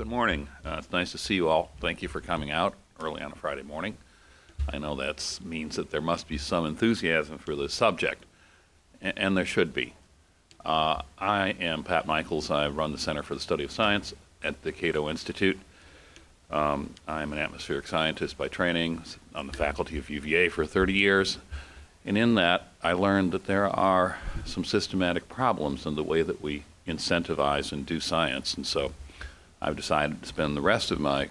Good morning. Uh, it's nice to see you all. Thank you for coming out early on a Friday morning. I know that means that there must be some enthusiasm for the subject, and, and there should be. Uh, I am Pat Michaels. I run the Center for the Study of Science at the Cato Institute. Um, I'm an atmospheric scientist by training, on the faculty of UVA for 30 years, and in that I learned that there are some systematic problems in the way that we incentivize and do science, and so I've decided to spend the rest of my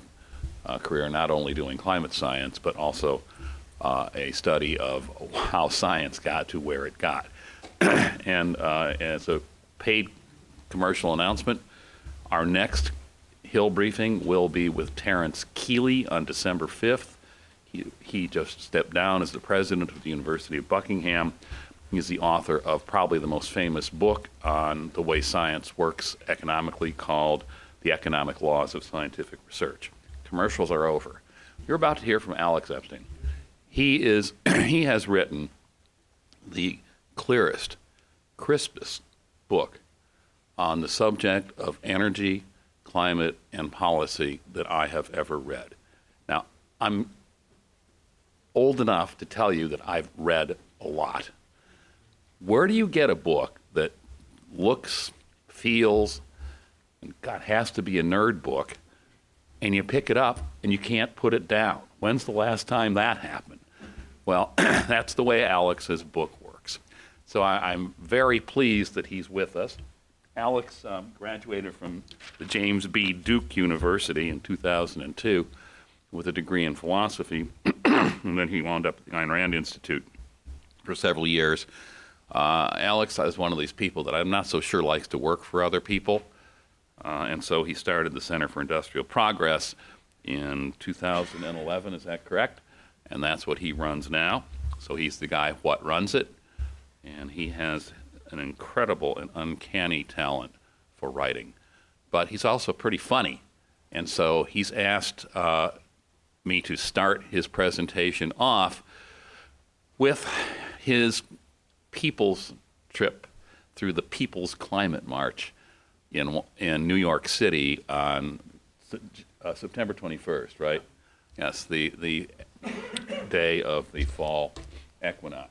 uh, career not only doing climate science, but also uh, a study of how science got to where it got. and uh, as a paid commercial announcement, our next Hill briefing will be with Terence Kealey on December 5th. He, he just stepped down as the president of the University of Buckingham. He's the author of probably the most famous book on the way science works economically called The Economic Laws of Scientific Research. Commercials are over. You're about to hear from Alex Epstein. He is he has written the clearest, crispest book on the subject of energy, climate, and policy that I have ever read. Now, I'm old enough to tell you that I've read a lot. Where do you get a book that looks, feels, God has to be a nerd book, and you pick it up and you can't put it down? When's the last time that happened? Well, that's the way Alex's book works. So I, am very pleased that he's with us. Alex um, graduated from the James B. Duke University in 2002 with a degree in philosophy, and then he wound up at the Ayn Rand Institute for several years. Uh, Alex is one of these people that I'm not so sure likes to work for other people, uh, and so he started the Center for Industrial Progress in 2011. Is that correct? And that's what he runs now. So he's the guy what runs it, and he has an incredible and uncanny talent for writing. But he's also pretty funny, and so he's asked uh, me to start his presentation off with his people's trip through the People's Climate March in, in New York City on uh, September 21st, right? Yes, the, the day of the fall equinox.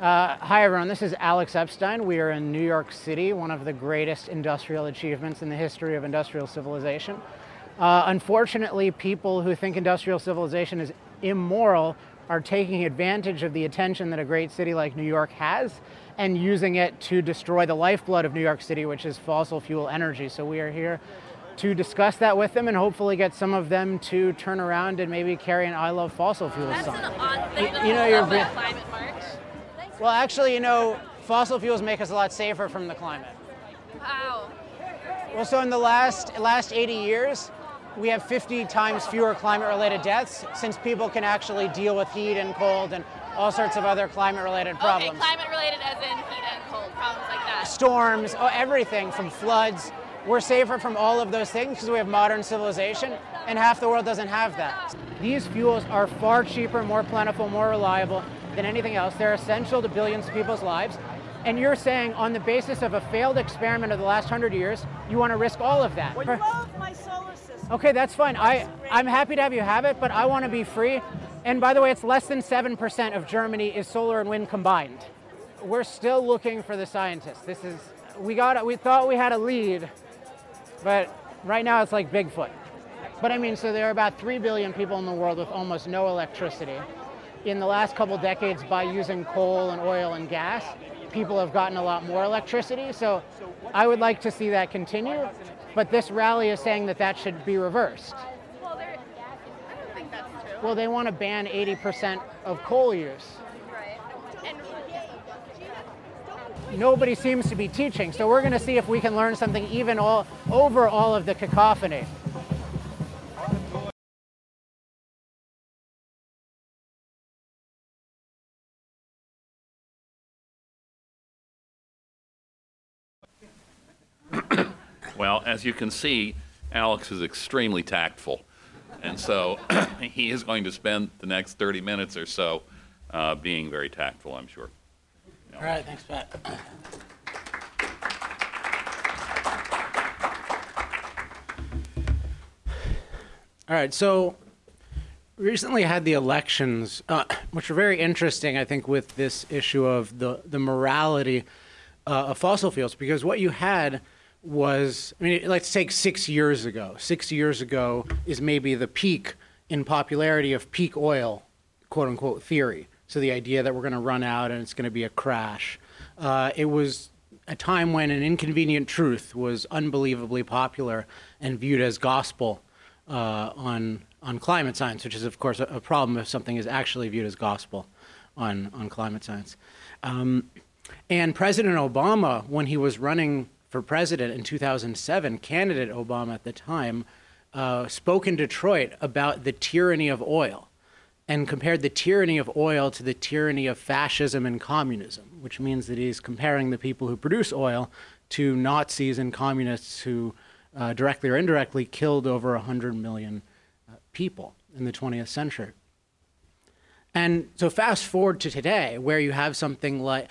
Uh, hi, everyone. This is Alex Epstein. We are in New York City, one of the greatest industrial achievements in the history of industrial civilization. Uh, unfortunately, people who think industrial civilization is immoral are taking advantage of the attention that a great city like New York has and using it to destroy the lifeblood of New York City, which is fossil fuel energy. So we are here to discuss that with them and hopefully get some of them to turn around and maybe carry an I love fossil fuels That's sign. an odd thing you, you know, you're climate march. well, actually, you know, fossil fuels make us a lot safer from the climate. Wow. Well, so in the last last 80 years, we have 50 times fewer climate-related deaths since people can actually deal with heat and cold and all sorts of other climate-related problems. Okay, climate-related as in heat and cold, problems like that. Storms, oh, everything from floods. We're safer from all of those things because we have modern civilization, and half the world doesn't have that. These fuels are far cheaper, more plentiful, more reliable than anything else. They're essential to billions of people's lives. And you're saying, on the basis of a failed experiment of the last hundred years, you want to risk all of that. Okay, that's fine. I, I'm happy to have you have it, but I want to be free. And by the way, it's less than 7% of Germany is solar and wind combined. We're still looking for the scientists. This is, we got, we thought we had a lead, but right now it's like Bigfoot. But I mean, so there are about 3 billion people in the world with almost no electricity. In the last couple decades, by using coal and oil and gas, people have gotten a lot more electricity. So I would like to see that continue. But this rally is saying that that should be reversed. Well, they're, I don't think that's true. Well, they want to ban 80% of coal use. right. And Nobody seems to be teaching, so we're going to see if we can learn something even all, over all of the cacophony. Well, as you can see, Alex is extremely tactful. And so he is going to spend the next 30 minutes or so uh, being very tactful, I'm sure. No. All right, thanks, Pat. All right, so recently had the elections, uh, which are very interesting, I think, with this issue of the, the morality uh, of fossil fuels, because what you had – was, I mean, let's take six years ago. Six years ago is maybe the peak in popularity of peak oil, quote unquote, theory. So the idea that we're going to run out and it's going to be a crash. Uh, it was a time when an inconvenient truth was unbelievably popular and viewed as gospel uh, on on climate science, which is of course a, a, problem if something is actually viewed as gospel on on climate science. Um, and President Obama, when he was running for president in 2007, candidate Obama at the time, uh, spoke in Detroit about the tyranny of oil and compared the tyranny of oil to the tyranny of fascism and communism, which means that he's comparing the people who produce oil to Nazis and communists who uh, directly or indirectly killed over 100 million uh, people in the 20th century. And so, fast forward to today, where you have something like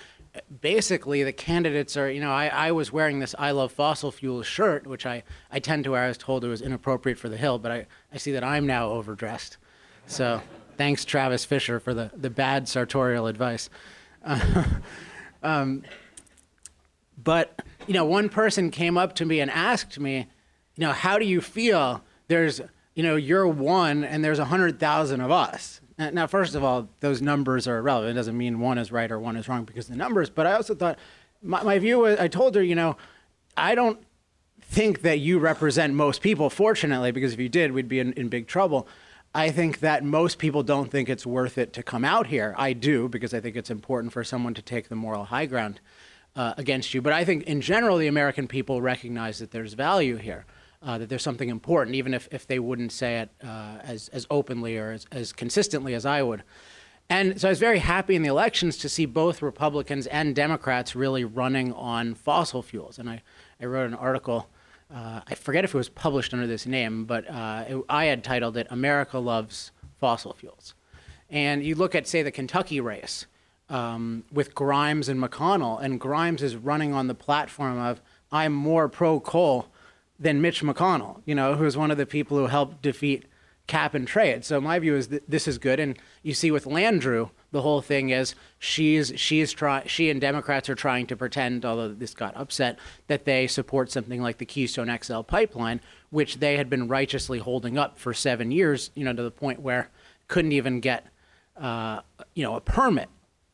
basically the candidates are, you know, I, I was wearing this I Love Fossil Fuels shirt, which I, I tend to wear. I was told it was inappropriate for the Hill, but I, I see that I'm now overdressed. So, thanks, Travis Fisher, for the, the bad sartorial advice. Uh, um, but, you know, one person came up to me and asked me, you know, how do you feel? There's, you know, you're one and there's 100,000 of us. Now, first of all, those numbers are irrelevant. It doesn't mean one is right or one is wrong because the numbers. But I also thought, my, my view was, I told her, you know, I don't think that you represent most people, fortunately, because if you did, we'd be in, in big trouble. I think that most people don't think it's worth it to come out here. I do, because I think it's important for someone to take the moral high ground uh, against you. But I think in general, the American people recognize that there's value here uh, that there's something important, even if, if they wouldn't say it uh, as, as openly or as, as consistently as I would. And so I was very happy in the elections to see both Republicans and Democrats really running on fossil fuels. And I, I wrote an article, uh, I forget if it was published under this name, but uh, it, I had titled it America Loves Fossil Fuels. And you look at, say, the Kentucky race um, with Grimes and McConnell, and Grimes is running on the platform of, I'm more pro coal than Mitch McConnell, you know, who's one of the people who helped defeat cap and trade. So my view is that this is good. And you see with Landrieu, the whole thing is she's she's try she and Democrats are trying to pretend, although this got upset, that they support something like the Keystone XL pipeline, which they had been righteously holding up for seven years, you know, to the point where couldn't even get uh, you know a permit.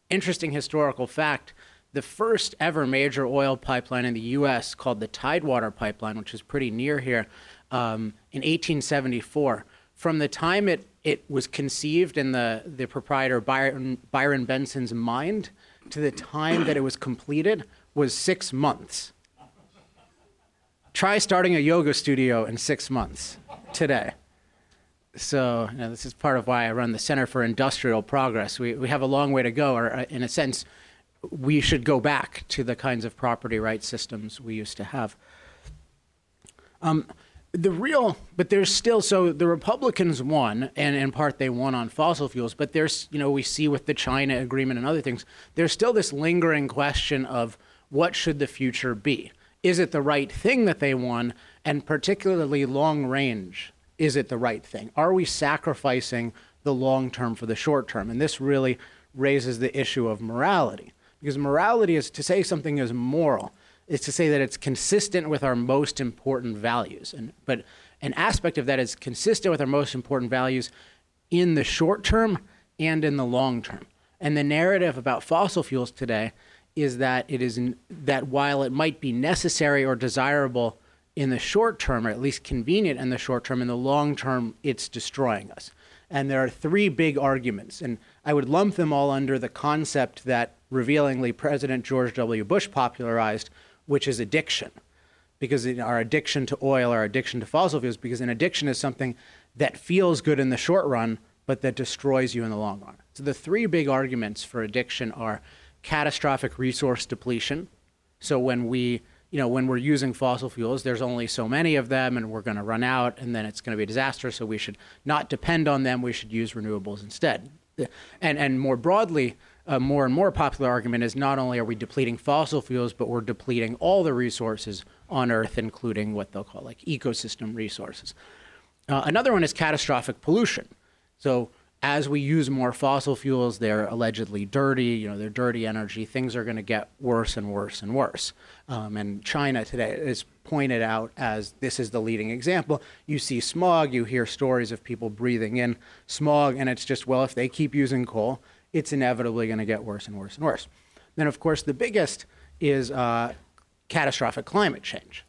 Interesting historical fact the first ever major oil pipeline in the U.S. called the Tidewater Pipeline, which is pretty near here, um, in 1874. From the time it, it was conceived in the, the proprietor Byron, Byron Benson's mind to the time that it was completed was six months. Try starting a yoga studio in six months today. So, you know, this is part of why I run the Center for Industrial Progress. We, we have a long way to go, or uh, in a sense, we should go back to the kinds of property rights systems we used to have. Um, the real, but there's still, so the Republicans won, and in part they won on fossil fuels, but there's, you know, we see with the China agreement and other things, there's still this lingering question of what should the future be? Is it the right thing that they won? And particularly long range, is it the right thing? Are we sacrificing the long term for the short term? And this really raises the issue of morality. Because morality is to say something is moral, is to say that it's consistent with our most important values. And, but an aspect of that is consistent with our most important values in the short term and in the long term. And the narrative about fossil fuels today is that it is that while it might be necessary or desirable in the short term, or at least convenient in the short term, in the long term, it's destroying us. And there are three big arguments, and I would lump them all under the concept that revealingly President George W. Bush popularized, which is addiction. Because our addiction to oil, our addiction to fossil fuels, because an addiction is something that feels good in the short run, but that destroys you in the long run. So the three big arguments for addiction are catastrophic resource depletion. So when we, you know, when we're using fossil fuels, there's only so many of them and we're going to run out and then it's going to be a disaster. So we should not depend on them. We should use renewables instead. And, and more broadly, a more and more popular argument is not only are we depleting fossil fuels, but we're depleting all the resources on Earth, including what they'll call like ecosystem resources. Uh, another one is catastrophic pollution. So as we use more fossil fuels, they're allegedly dirty. You know, they're dirty energy. Things are going to get worse and worse and worse. Um, and China today is pointed out as this is the leading example. You see smog. You hear stories of people breathing in smog, and it's just well, if they keep using coal, it's inevitably going to get worse and worse and worse. Then, of course, the biggest is uh, catastrophic climate change,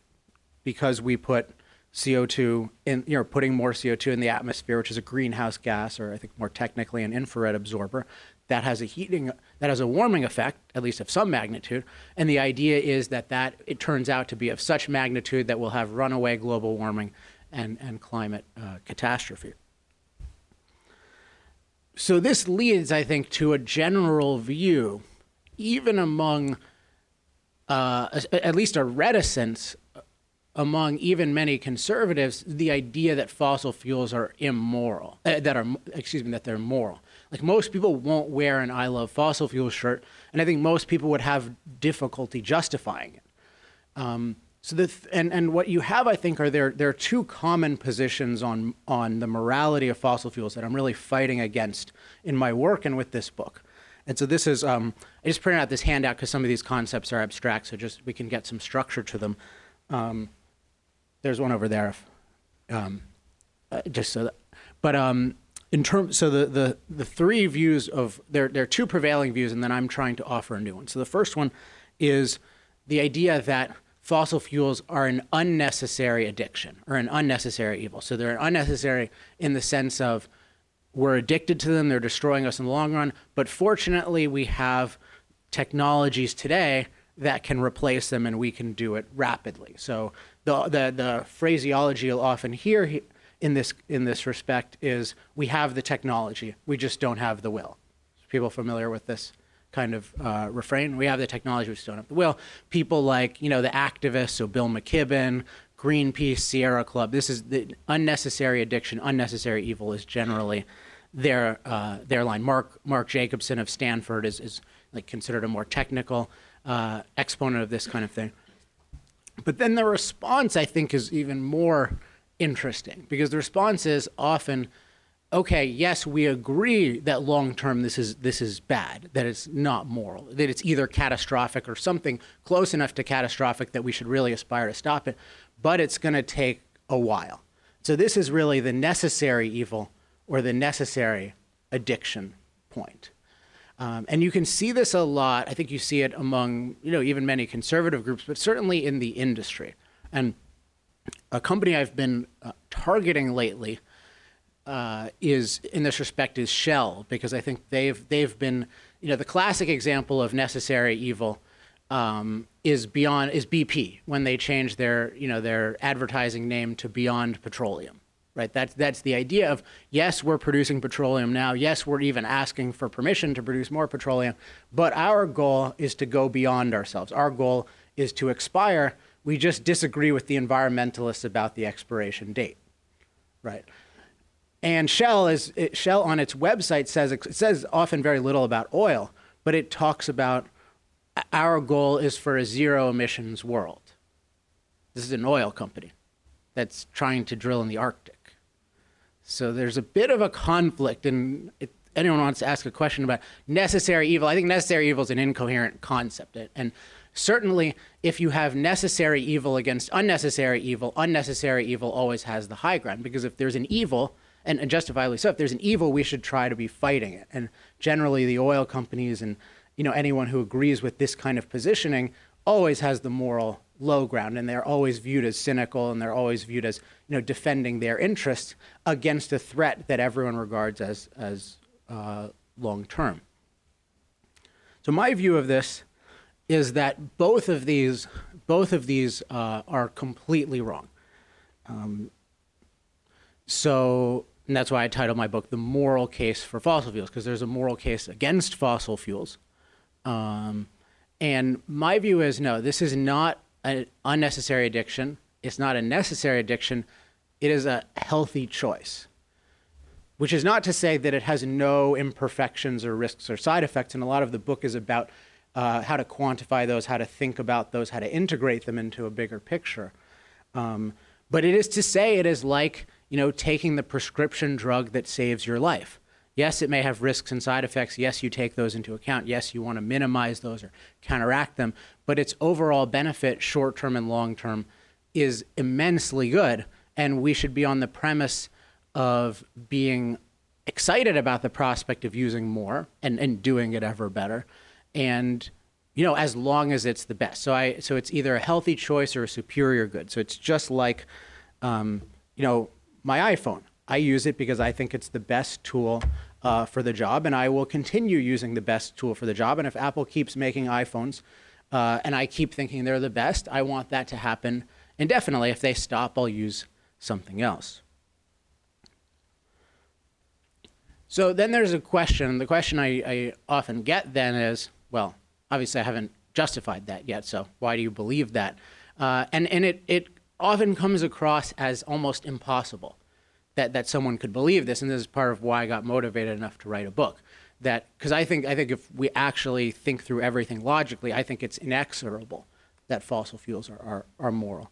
because we put CO2 in, you know, putting more CO2 in the atmosphere, which is a greenhouse gas, or I think more technically an infrared absorber, that has a heating, that has a warming effect, at least of some magnitude. And the idea is that that it turns out to be of such magnitude that we'll have runaway global warming and, and climate uh, catastrophe. So this leads, I think, to a general view, even among uh, at least a reticence among even many conservatives the idea that fossil fuels are immoral uh, that are excuse me that they're moral. Like most people won't wear an i love fossil fuel shirt and i think most people would have difficulty justifying it. Um, so the th- and and what you have i think are there there are two common positions on on the morality of fossil fuels that i'm really fighting against in my work and with this book and so this is um, i just printed out this handout because some of these concepts are abstract so just we can get some structure to them um, there's one over there. If, um, uh, just so that, but um, in terms, so the, the the three views of there there are two prevailing views, and then I'm trying to offer a new one. So the first one is the idea that fossil fuels are an unnecessary addiction or an unnecessary evil. So they're unnecessary in the sense of we're addicted to them, they're destroying us in the long run. But fortunately, we have technologies today that can replace them and we can do it rapidly. So the, the, the phraseology you'll often hear in this, in this respect is we have the technology, we just don't have the will. People familiar with this kind of uh, refrain? We have the technology, we just don't have the will. People like, you know, the activists, so Bill McKibben, Greenpeace, Sierra Club, this is the unnecessary addiction, unnecessary evil is generally their, uh, their line. Mark, Mark Jacobson of Stanford is, is like considered a more technical uh, exponent of this kind of thing. But then the response, I think, is even more interesting because the response is often, okay, yes, we agree that long term this is this is bad, that it's not moral, that it's either catastrophic or something close enough to catastrophic that we should really aspire to stop it, but it's going to take a while. So this is really the necessary evil or the necessary addiction point. Um, and you can see this a lot. I think you see it among, you know, even many conservative groups, but certainly in the industry. And a company I've been uh, targeting lately uh, is, in this respect, is Shell, because I think they've they've been, you know, the classic example of necessary evil um, is beyond is BP when they changed their, you know, their advertising name to Beyond Petroleum right? That's, that's the idea of yes, we're producing petroleum now. Yes, we're even asking for permission to produce more petroleum. But our goal is to go beyond ourselves. Our goal is to expire. We just disagree with the environmentalists about the expiration date, right? And Shell is it, Shell on its website says it says often very little about oil, but it talks about our goal is for a zero emissions world. This is an oil company that's trying to drill in the Arctic. So there's a bit of a conflict, and anyone wants to ask a question about necessary evil, I think necessary evil is an incoherent concept, and certainly if you have necessary evil against unnecessary evil, unnecessary evil always has the high ground because if there's an evil, and, and justifiably so, if there's an evil, we should try to be fighting it. And generally, the oil companies and you know anyone who agrees with this kind of positioning always has the moral low ground and they're always viewed as cynical and they're always viewed as you know defending their interests against a threat that everyone regards as as uh, long term. So my view of this is that both of these both of these uh, are completely wrong. Um, so and that's why I titled my book "The Moral Case for Fossil Fuels" because there's a moral case against fossil fuels. Um, and my view is no, this is not an unnecessary addiction. It's not a necessary addiction. It is a healthy choice, which is not to say that it has no imperfections or risks or side effects. And a lot of the book is about uh, how to quantify those, how to think about those, how to integrate them into a bigger picture. Um, but it is to say it is like, you know, taking the prescription drug that saves your life. Yes, it may have risks and side effects. Yes, you take those into account. Yes, you want to minimize those or counteract them. But its overall benefit, short term and long term, is immensely good. And we should be on the premise of being excited about the prospect of using more and, and doing it ever better. And you know, as long as it's the best. So I so it's either a healthy choice or a superior good. So it's just like um, you know, my iPhone. I use it because I think it's the best tool uh, for the job, and I will continue using the best tool for the job. And if Apple keeps making iPhones, uh, and I keep thinking they're the best, I want that to happen indefinitely. If they stop, I'll use something else. So then there's a question. The question I, I often get then is, well, obviously I haven't justified that yet, so why do you believe that? Uh, and and it, it often comes across as almost impossible that, that someone could believe this, and this is part of why I got motivated enough to write a book. That because I think I think if we actually think through everything logically, I think it's inexorable that fossil fuels are, are, are moral.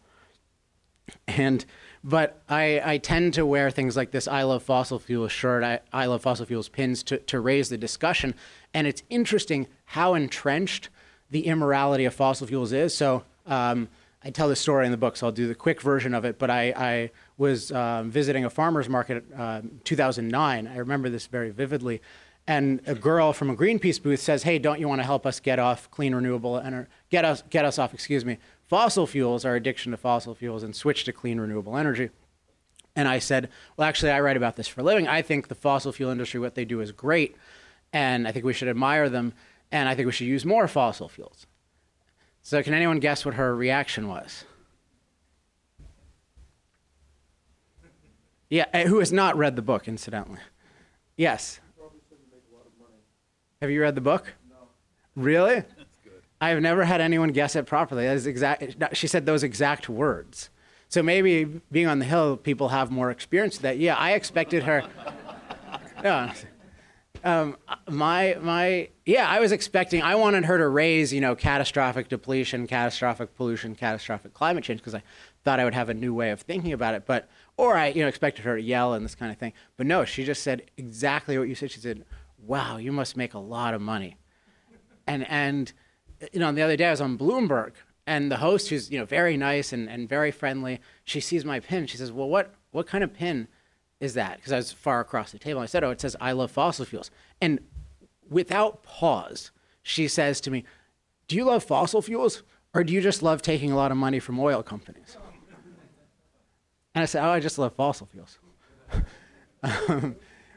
And but I, I tend to wear things like this I love fossil fuels shirt, I, I love fossil fuels pins to, to raise the discussion. And it's interesting how entrenched the immorality of fossil fuels is. So um, I tell this story in the book, so I'll do the quick version of it. But I, I was um, visiting a farmer's market uh, 2009. I remember this very vividly. And a girl from a Greenpeace booth says, "Hey, don't you want to help us get off clean renewable energy? Get us get us off, excuse me, fossil fuels, our addiction to fossil fuels, and switch to clean renewable energy." And I said, "Well, actually, I write about this for a living. I think the fossil fuel industry, what they do, is great, and I think we should admire them, and I think we should use more fossil fuels." So, can anyone guess what her reaction was? Yeah, uh, who has not read the book, incidentally? Yes. Have you read the book? No. Really? That's good. I have never had anyone guess it properly. That is exact. She said those exact words. So maybe being on the hill, people have more experience with that. Yeah, I expected her. yeah. Um, my my yeah, I was expecting. I wanted her to raise you know catastrophic depletion, catastrophic pollution, catastrophic climate change because I thought I would have a new way of thinking about it. But or I you know expected her to yell and this kind of thing. But no, she just said exactly what you said. She said, "Wow, you must make a lot of money." And and you know the other day I was on Bloomberg and the host who's you know very nice and, and very friendly. She sees my pin. She says, "Well, what what kind of pin?" Is that? Because I was far across the table. I said, Oh, it says, I love fossil fuels. And without pause, she says to me, Do you love fossil fuels or do you just love taking a lot of money from oil companies? And I said, Oh, I just love fossil fuels. um,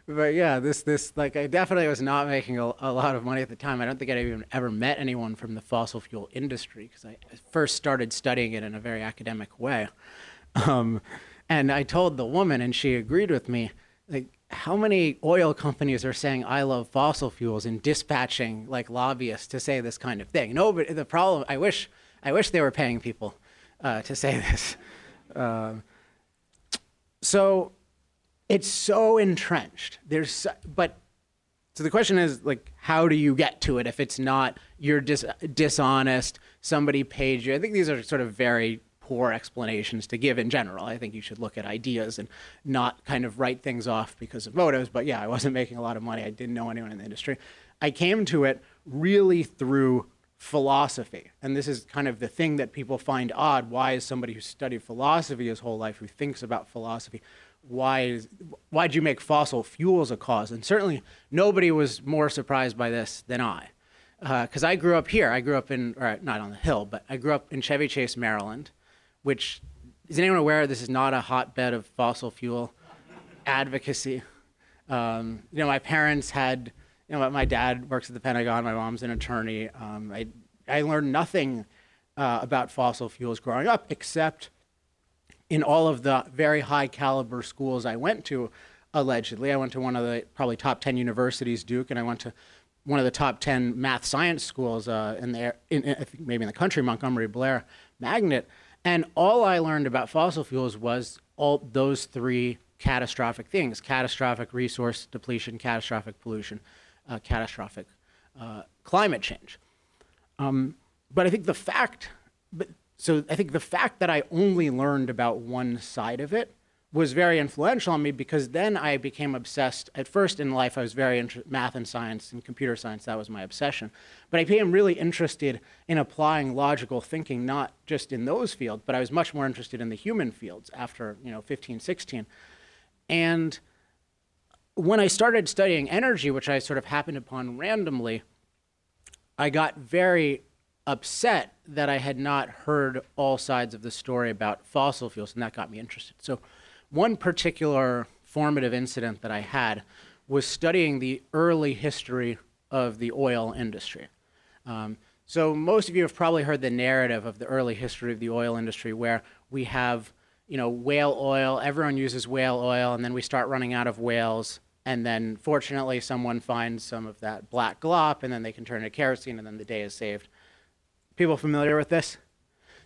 but yeah, this, this, like, I definitely was not making a, a, lot of money at the time. I don't think I'd even ever met anyone from the fossil fuel industry because I first started studying it in a very academic way. Um, and I told the woman, and she agreed with me. Like, how many oil companies are saying I love fossil fuels and dispatching like lobbyists to say this kind of thing? No, but the problem. I wish, I wish they were paying people uh, to say this. Uh, so it's so entrenched. There's, so, but so the question is like, how do you get to it if it's not you're dis- dishonest? Somebody paid you. I think these are sort of very poor explanations to give in general. I think you should look at ideas and not kind of write things off because of motives. But yeah, I wasn't making a lot of money. I didn't know anyone in the industry. I came to it really through philosophy. And this is kind of the thing that people find odd. Why is somebody who studied philosophy his whole life, who thinks about philosophy, why why'd you make fossil fuels a cause? And certainly nobody was more surprised by this than I. Because uh, I grew up here. I grew up in, or not on the hill, but I grew up in Chevy Chase, Maryland which is anyone aware this is not a hotbed of fossil fuel advocacy? Um, you know, my parents had, you know, my dad works at the Pentagon, my mom's an attorney. Um, I, I learned nothing uh, about fossil fuels growing up, except in all of the very high caliber schools I went to, allegedly. I went to one of the probably top 10 universities, Duke, and I went to one of the top 10 math science schools uh, in the, in, in, maybe in the country, Montgomery Blair Magnet. And all I learned about fossil fuels was all those three catastrophic things catastrophic resource depletion, catastrophic pollution, uh, catastrophic uh, climate change. Um, but I think the fact, but so I think the fact that I only learned about one side of it was very influential on me because then I became obsessed. At first in life, I was very into math and science and computer science. That was my obsession. But I became really interested in applying logical thinking, not just in those fields, but I was much more interested in the human fields after, you know, 15, 16. And when I started studying energy, which I sort of happened upon randomly, I got very upset that I had not heard all sides of the story about fossil fuels, and that got me interested. So, one particular formative incident that I had was studying the early history of the oil industry. Um, so, most of you have probably heard the narrative of the early history of the oil industry, where we have you know, whale oil, everyone uses whale oil, and then we start running out of whales, and then fortunately someone finds some of that black glop, and then they can turn it to kerosene, and then the day is saved. People familiar with this?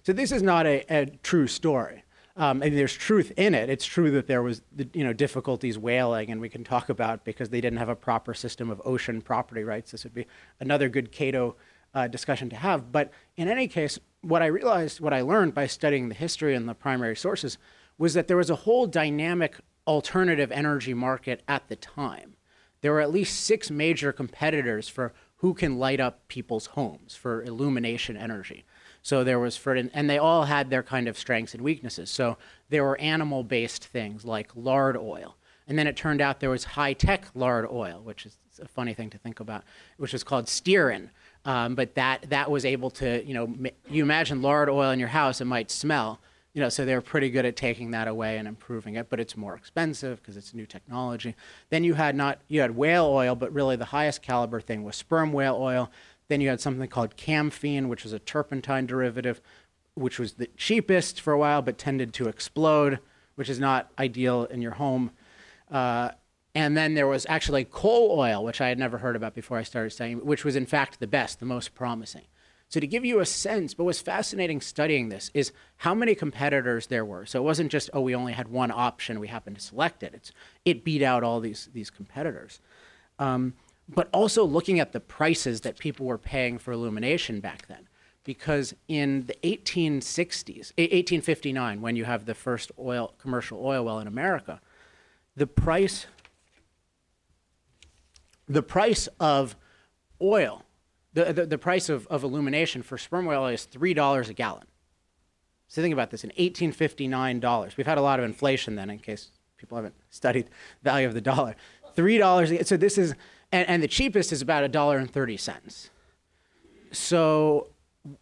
So this is not a, a true story. Um, and there's truth in it. It's true that there was, you know, difficulties whaling, and we can talk about because they didn't have a proper system of ocean property rights. This would be another good Cato uh, discussion to have. But in any case, what I realized, what I learned by studying the history and the primary sources, was that there was a whole dynamic alternative energy market at the time. There were at least six major competitors for who can light up people's homes for illumination energy. So there was for, and they all had their kind of strengths and weaknesses. So there were animal based things like lard oil. And then it turned out there was high tech lard oil, which is a funny thing to think about, which was called stearin. Um, but that, that was able to, you know, you imagine lard oil in your house, it might smell you know, so they're pretty good at taking that away and improving it, but it's more expensive because it's new technology. Then you had not you had whale oil, but really the highest caliber thing was sperm whale oil. Then you had something called camphene, which was a turpentine derivative, which was the cheapest for a while, but tended to explode, which is not ideal in your home. Uh, and then there was actually coal oil, which I had never heard about before I started studying, which was in fact the best, the most promising. So to give you a sense, but what's fascinating studying this is how many competitors there were. So it wasn't just, oh, we only had one option, we happened to select it. It's, it beat out all these, these competitors. Um, but also looking at the prices that people were paying for illumination back then. Because in the 1860s, 1859, when you have the first oil, commercial oil well in America, the price, the price of oil the, the, the price of, of illumination for sperm oil is $3 a gallon. So think about this in 1859 dollars. We've had a lot of inflation then, in case people haven't studied the value of the dollar. Three dollars. So this is, and, and the cheapest is about a dollar and thirty cents. So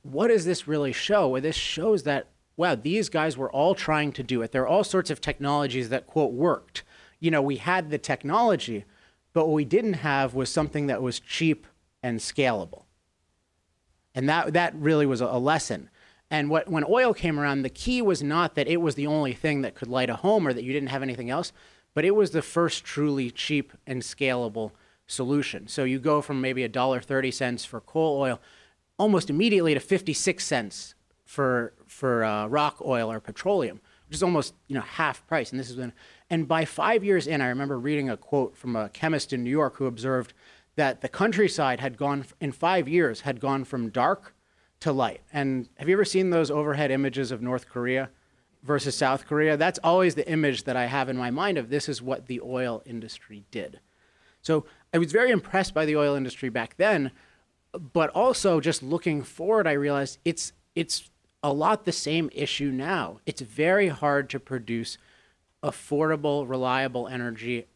what does this really show? Well, this shows that wow, these guys were all trying to do it. There are all sorts of technologies that quote worked. You know, we had the technology, but what we didn't have was something that was cheap and scalable. And that, that really was a, a lesson. And what, when oil came around, the key was not that it was the only thing that could light a home or that you didn't have anything else, but it was the first truly cheap and scalable solution. So you go from maybe a dollar thirty cents for coal oil, almost immediately to fifty six cents for for uh, rock oil or petroleum, which is almost you know half price. And this has been, and by five years in, I remember reading a quote from a chemist in New York who observed that the countryside had gone, in five years, had gone from dark to light. And have you ever seen those overhead images of North Korea versus South Korea? That's always the image that I have in my mind of this is what the oil industry did. So I was very impressed by the oil industry back then, but also just looking forward, I realized it's, it's a lot the same issue now. It's very hard to produce affordable, reliable energy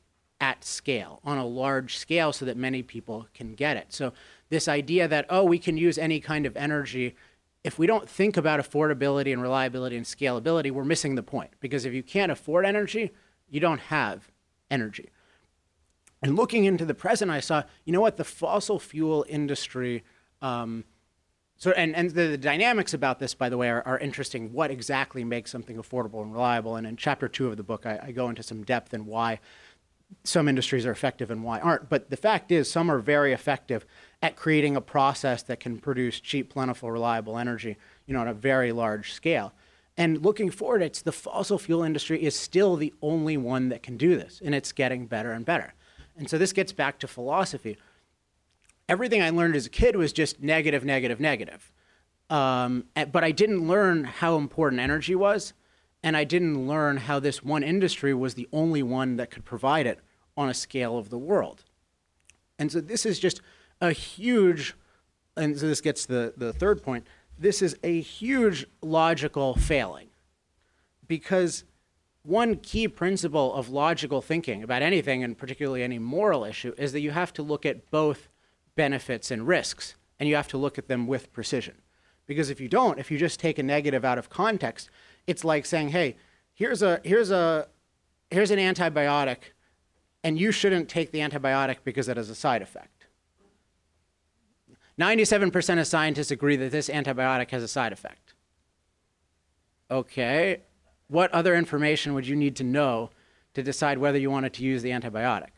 at scale, on a large scale, so that many people can get it. So, this idea that, oh, we can use any kind of energy, if we don't think about affordability and reliability and scalability, we're missing the point. Because if you can't afford energy, you don't have energy. And looking into the present, I saw, you know what, the fossil fuel industry. Um, so, and, and the, the, dynamics about this, by the way, are, are, interesting. What exactly makes something affordable and reliable? And in chapter two of the book, I, I go into some depth in why some industries are effective and why aren't. But the fact is, some are very effective at creating a process that can produce cheap, plentiful, reliable energy, you know, on a very large scale. And looking forward, it's the fossil fuel industry is still the only one that can do this, and it's getting better and better. And so this gets back to philosophy. Everything I learned as a kid was just negative, negative, negative. Um, but I didn't learn how important energy was, and I didn't learn how this one industry was the only one that could provide it on a scale of the world. And so this is just a huge, and so this gets the, the third point. This is a huge logical failing because one key principle of logical thinking about anything, and particularly any moral issue, is that you have to look at both benefits and risks, and you have to look at them with precision. Because if you don't, if you just take a negative out of context, it's like saying, "Hey, here's a here's a here's an antibiotic, and you shouldn't take the antibiotic because it has a side effect." 97% of scientists agree that this antibiotic has a side effect. Okay, what other information would you need to know to decide whether you wanted to use the antibiotic?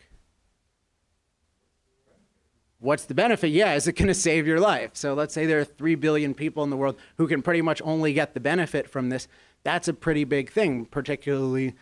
What's the benefit? Yeah, is it going to save your life? So let's say there are 3 billion people in the world who can pretty much only get the benefit from this. That's a pretty big thing, particularly.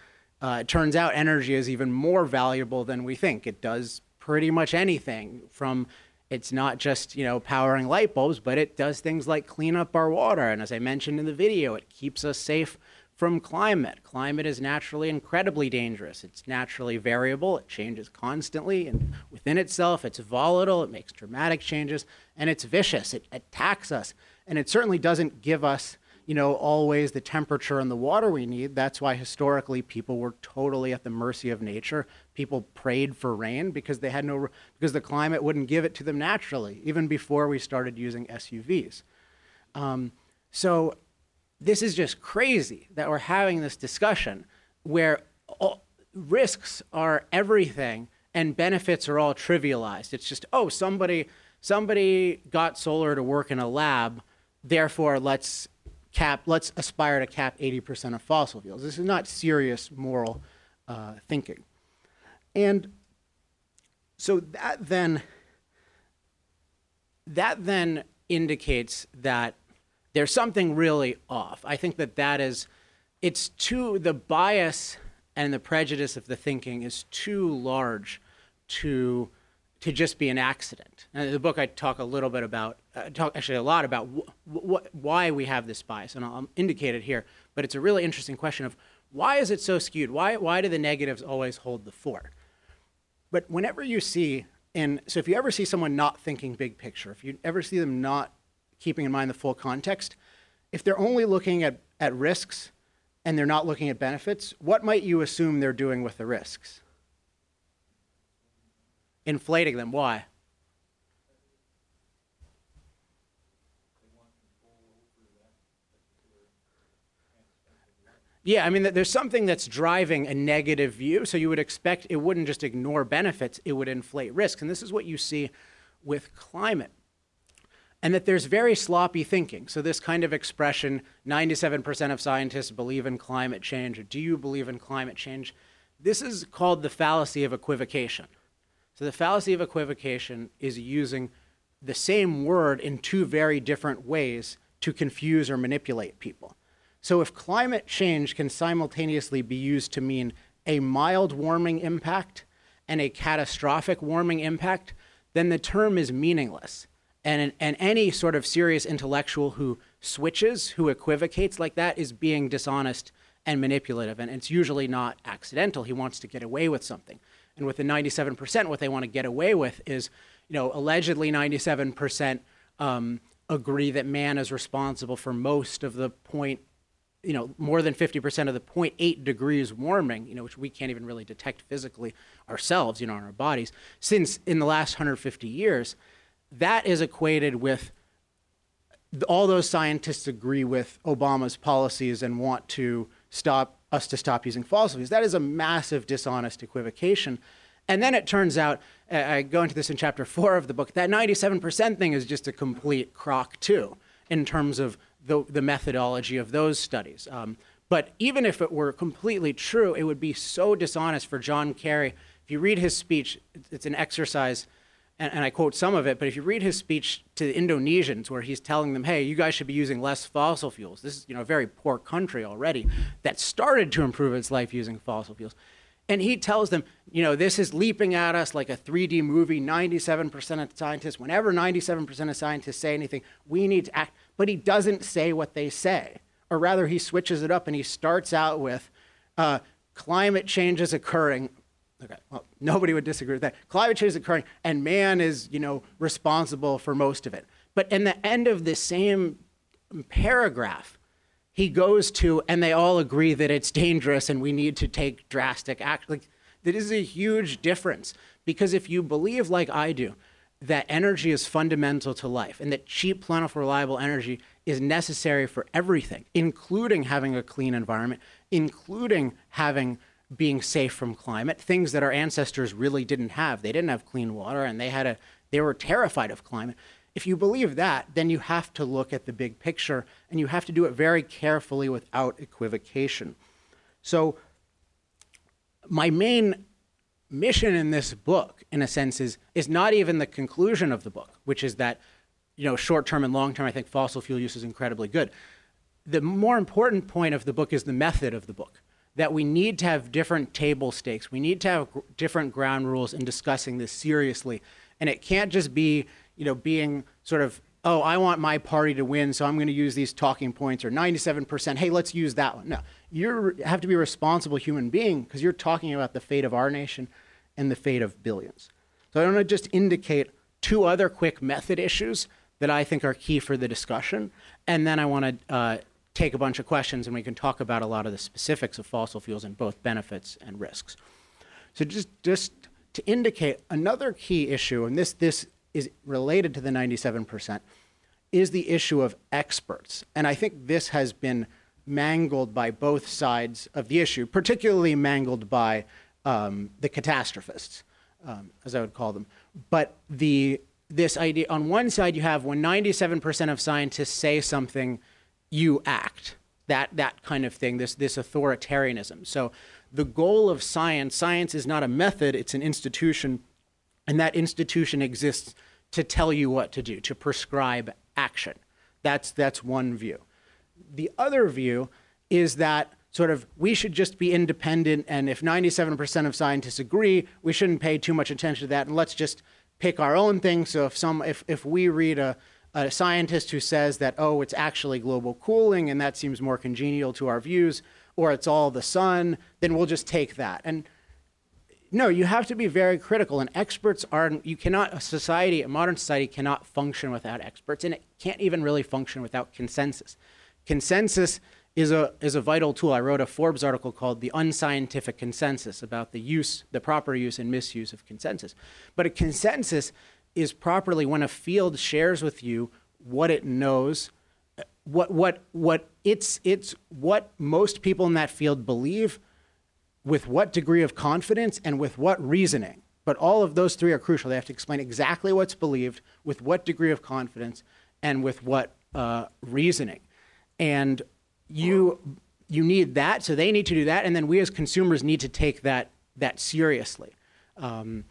Uh, it turns out energy is even more valuable than we think. It does pretty much anything from it's not just you know powering light bulbs, but it does things like clean up our water. And as I mentioned in the video, it keeps us safe from climate. Climate is naturally incredibly dangerous. It's naturally variable, it changes constantly, and within itself, it's volatile, it makes dramatic changes, and it's vicious. It attacks us. And it certainly doesn't give us, you know, always the temperature and the water we need. That's why historically people were totally at the mercy of nature. People prayed for rain because they had no because the climate wouldn't give it to them naturally, even before we started using SUVs. Um, so this is just crazy that we're having this discussion where all, risks are everything and benefits are all trivialized. It's just, oh, somebody somebody got solar to work in a lab, therefore let's cap let's aspire to cap 80% of fossil fuels. This is not serious moral uh, thinking. And so that then that then indicates that there's something really off. I think that that is, it's too, the bias and the prejudice of the thinking is too large to, to just be an accident. And in the book, I talk a little bit about, uh, talk actually a lot about wh- wh- why we have this bias, and I'll indicate it here. But it's a really interesting question of why is it so skewed? Why, why do the negatives always hold the fort? But whenever you see, and so if you ever see someone not thinking big picture, if you ever see them not keeping in mind the full context. If they're only looking at, at risks and they're not looking at benefits, what might you assume they're doing with the risks? Inflating them. Why? Yeah, I mean, there's something that's driving a negative view. So you would expect it wouldn't just ignore benefits, it would inflate risks. And this is what you see with climate and that there's very sloppy thinking. So, this kind of expression 97% of scientists believe in climate change, or do you believe in climate change? This is called the fallacy of equivocation. So, the fallacy of equivocation is using the same word in two very different ways to confuse or manipulate people. So, if climate change can simultaneously be used to mean a mild warming impact and a catastrophic warming impact, then the term is meaningless and, and any sort of serious intellectual who switches, who equivocates like that, is being dishonest and manipulative. And it's usually not accidental. He wants to get away with something. And with the 97%, what they want to get away with is, you know, allegedly 97% um, agree that man is responsible for most of the point, you know, more than 50% of the 0.8 degrees warming, you know, which we can't even really detect physically ourselves, you know, in our bodies, since in the last 150 years that is equated with all those scientists agree with Obama's policies and want to stop us to stop using fossil fuels. That is a massive dishonest equivocation. And then it turns out, I go into this in chapter four of the book, that 97% thing is just a complete crock, too, in terms of the, the methodology of those studies. Um, but even if it were completely true, it would be so dishonest for John Kerry. If you read his speech, it's an exercise and, and I quote some of it, but if you read his speech to the Indonesians, where he's telling them, hey, you guys should be using less fossil fuels. This is you know, a very poor country already that started to improve its life using fossil fuels. And he tells them, you know, this is leaping at us like a 3D movie. 97% of scientists, whenever 97% of scientists say anything, we need to act. but he doesn't say what they say. Or rather, he switches it up and he starts out with uh, climate change is occurring. Okay, well, nobody would disagree with that. Climate change is occurring, and man is, you know, responsible for most of it. But in the end of the same paragraph, he goes to, and they all agree that it's dangerous and we need to take drastic action. Like, that is a huge difference because if you believe, like I do, that energy is fundamental to life and that cheap, plentiful, reliable energy is necessary for everything, including having a clean environment, including having being safe from climate, things that our ancestors really didn't have. They didn't have clean water and they had a they were terrified of climate. If you believe that, then you have to look at the big picture and you have to do it very carefully without equivocation. So my main mission in this book, in a sense, is, is not even the conclusion of the book, which is that, you know, short term and long term, I think fossil fuel use is incredibly good. The more important point of the book is the method of the book. That we need to have different table stakes. We need to have gr- different ground rules in discussing this seriously. And it can't just be, you know, being sort of, oh, I want my party to win, so I'm going to use these talking points, or 97%, hey, let's use that one. No, you have to be a responsible human being because you're talking about the fate of our nation and the fate of billions. So I want to just indicate two other quick method issues that I think are key for the discussion, and then I want to uh, take a bunch of questions and we can talk about a lot of the specifics of fossil fuels and both benefits and risks. So just just to indicate another key issue, and this this is related to the 97%, is the issue of experts. And I think this has been mangled by both sides of the issue, particularly mangled by um, the catastrophists, um, as I would call them. But the this idea on one side you have when 97% of scientists say something, you act. That that kind of thing. This this authoritarianism. So the goal of science, science is not a method; it's an institution, and that institution exists to tell you what to do, to prescribe action. That's that's one view. The other view is that sort of we should just be independent and if 97% of scientists agree we shouldn't pay too much attention to that and let's just pick our own thing so if some if, if we read a, a scientist who says that oh it's actually global cooling and that seems more congenial to our views or it's all the sun then we'll just take that and no you have to be very critical and experts are you cannot a society a modern society cannot function without experts and it can't even really function without consensus consensus is a, is a vital tool. I wrote a Forbes article called The Unscientific Consensus about the use, the proper use and misuse of consensus. But a consensus is properly when a field shares with you what it knows, what, what, what it's, it's what most people in that field believe, with what degree of confidence, and with what reasoning. But all of those three are crucial. They have to explain exactly what's believed, with what degree of confidence, and with what uh, reasoning. And you you need that, so they need to do that, and then we as consumers need to take that that seriously. Um,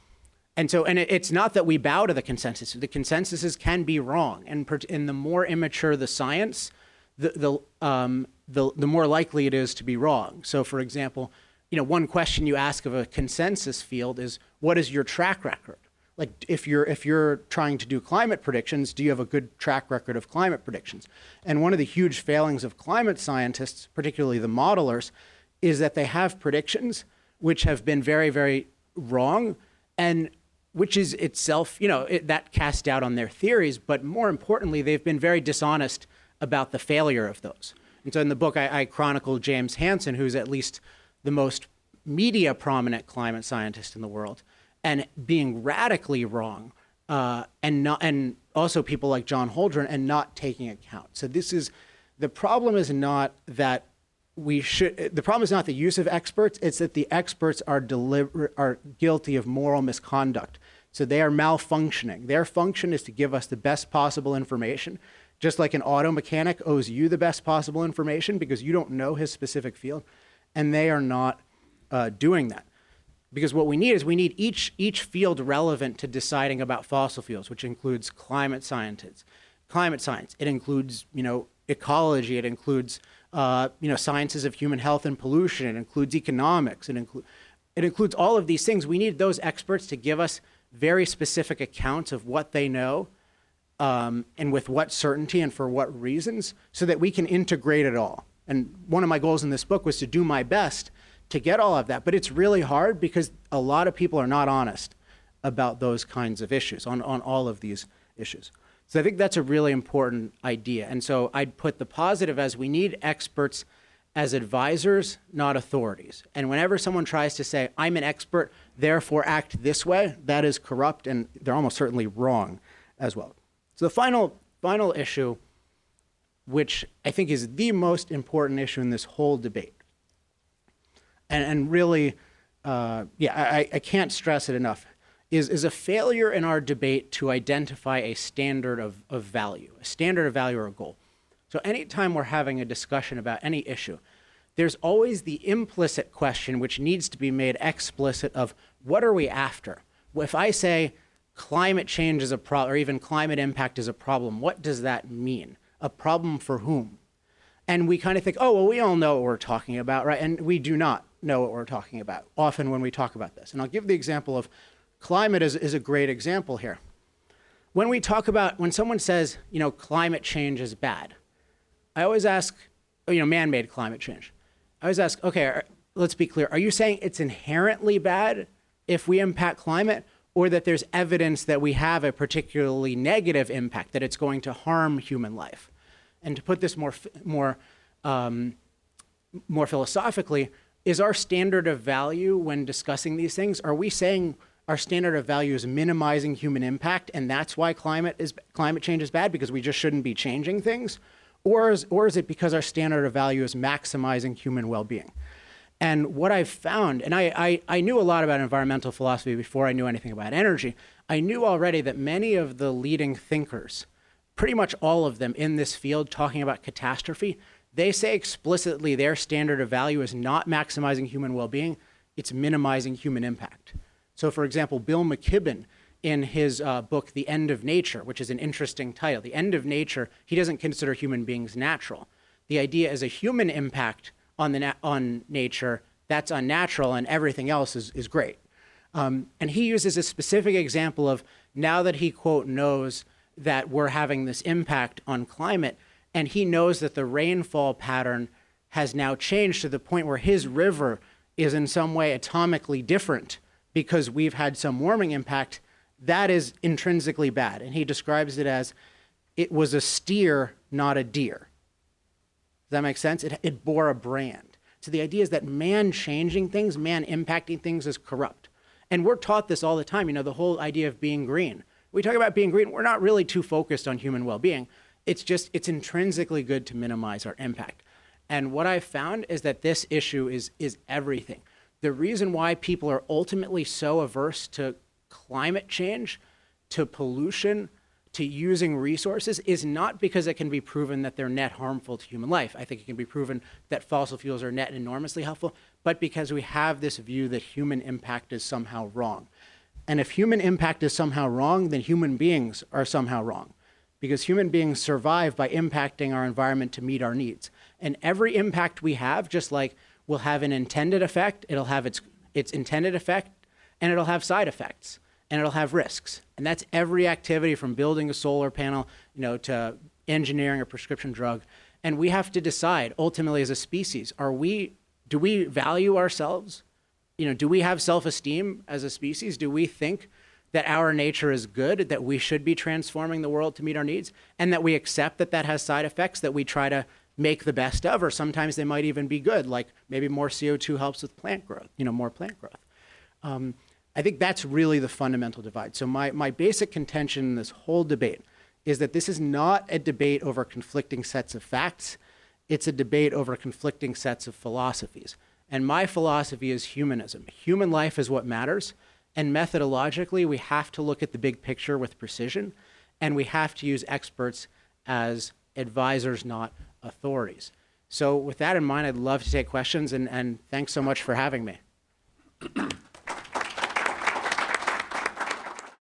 and so, and it, it's not that we bow to the consensus. The consensuses can be wrong, and, and the more immature the science, the the, um, the the more likely it is to be wrong. So, for example, you know, one question you ask of a consensus field is, "What is your track record?" like if you're if you're trying to do climate predictions do you have a good track record of climate predictions and one of the huge failings of climate scientists particularly the modelers is that they have predictions which have been very very wrong and which is itself you know it, that cast doubt on their theories but more importantly they've been very dishonest about the failure of those and so in the book i, I chronicle james hansen who's at least the most media prominent climate scientist in the world and being radically wrong, uh, and not and also people like John Holdren and not taking account. So this is the problem is not that we should the problem is not the use of experts it's that the experts are deliver are guilty of moral misconduct so they are malfunctioning their function is to give us the best possible information just like an auto mechanic owes you the best possible information because you don't know his specific field and they are not uh, doing that because what we need is we need each each field relevant to deciding about fossil fuels, which includes climate scientists, climate science. It includes you know ecology. It includes uh, you know sciences of human health and pollution. It includes economics. It includes it includes all of these things. We need those experts to give us very specific accounts of what they know um, and with what certainty and for what reasons so that we can integrate it all. And one of my goals in this book was to do my best to get all of that. But it's really hard because a lot of people are not honest about those kinds of issues, on, on all of these issues. So I think that's a really important idea. And so I'd put the positive as we need experts as advisors, not authorities. And whenever someone tries to say, I'm an expert, therefore act this way, that is corrupt and they're almost certainly wrong as well. So the final, final issue, which I think is the most important issue in this whole debate, and, and really, uh, yeah, I, I can't stress it enough, is, is a failure in our debate to identify a standard of, of value, a standard of value or a goal. So anytime we're having a discussion about any issue, there's always the implicit question which needs to be made explicit of what are we after? If I say climate change is a problem, or even climate impact is a problem, what does that mean? A problem for whom? And we kind of think, oh, well, we all know what we're talking about, right? And we do not know what we're talking about often when we talk about this. And I'll give the example of climate is, is a great example here. When we talk about, when someone says, you know, climate change is bad, I always ask, you know, man made climate change. I always ask, okay, let's be clear. Are you saying it's inherently bad if we impact climate, or that there's evidence that we have a particularly negative impact, that it's going to harm human life? And to put this more, more, um, more philosophically, is our standard of value when discussing these things, are we saying our standard of value is minimizing human impact and that's why climate is climate change is bad because we just shouldn't be changing things? Or is, or is it because our standard of value is maximizing human well-being? And what I've found, and I, I, I, knew a lot about environmental philosophy before I knew anything about energy, I knew already that many of the leading thinkers, pretty much all of them in this field talking about catastrophe, they say explicitly their standard of value is not maximizing human well being, it's minimizing human impact. So, for example, Bill McKibben, in his uh, book, The End of Nature, which is an interesting title, The End of Nature, he doesn't consider human beings natural. The idea is a human impact on, the na- on nature that's unnatural and everything else is, is great. Um, and he uses a specific example of now that he, quote, knows that we're having this impact on climate, and he knows that the rainfall pattern has now changed to the point where his river is in some way atomically different because we've had some warming impact, that is intrinsically bad. And he describes it as it was a steer, not a deer. Does that make sense? It, it bore a brand. So the idea is that man changing things, man impacting things is corrupt. And we're taught this all the time. You know, the whole idea of being green. We talk about being green, we're not really too focused on human well being. It's just, it's intrinsically good to minimize our impact. And what I've found is that this issue is, is everything. The reason why people are ultimately so averse to climate change, to pollution, to using resources is not because it can be proven that they're net harmful to human life. I think it can be proven that fossil fuels are net enormously helpful, but because we have this view that human impact is somehow wrong. And if human impact is somehow wrong, then human beings are somehow wrong because human beings survive by impacting our environment to meet our needs. And every impact we have, just like will have an intended effect, it'll have its, its intended effect, and it'll have side effects, and it'll have risks. And that's every activity from building a solar panel, you know, to engineering a prescription drug. And we have to decide ultimately as a species, are we, do we value ourselves? You know, do we have self-esteem as a species? Do we think that our nature is good, that we should be transforming the world to meet our needs, and that we accept that that has side effects that we try to make the best of, or sometimes they might even be good, like maybe more CO2 helps with plant growth, you know, more plant growth. Um, I think that's really the fundamental divide. So my, my basic contention in this whole debate is that this is not a debate over conflicting sets of facts. It's a debate over conflicting sets of philosophies. And my philosophy is humanism. Human life is what matters. And methodologically, we have to look at the big picture with precision, and we have to use experts as advisors, not authorities. So, with that in mind, I'd love to take questions, and, and thanks so much for having me.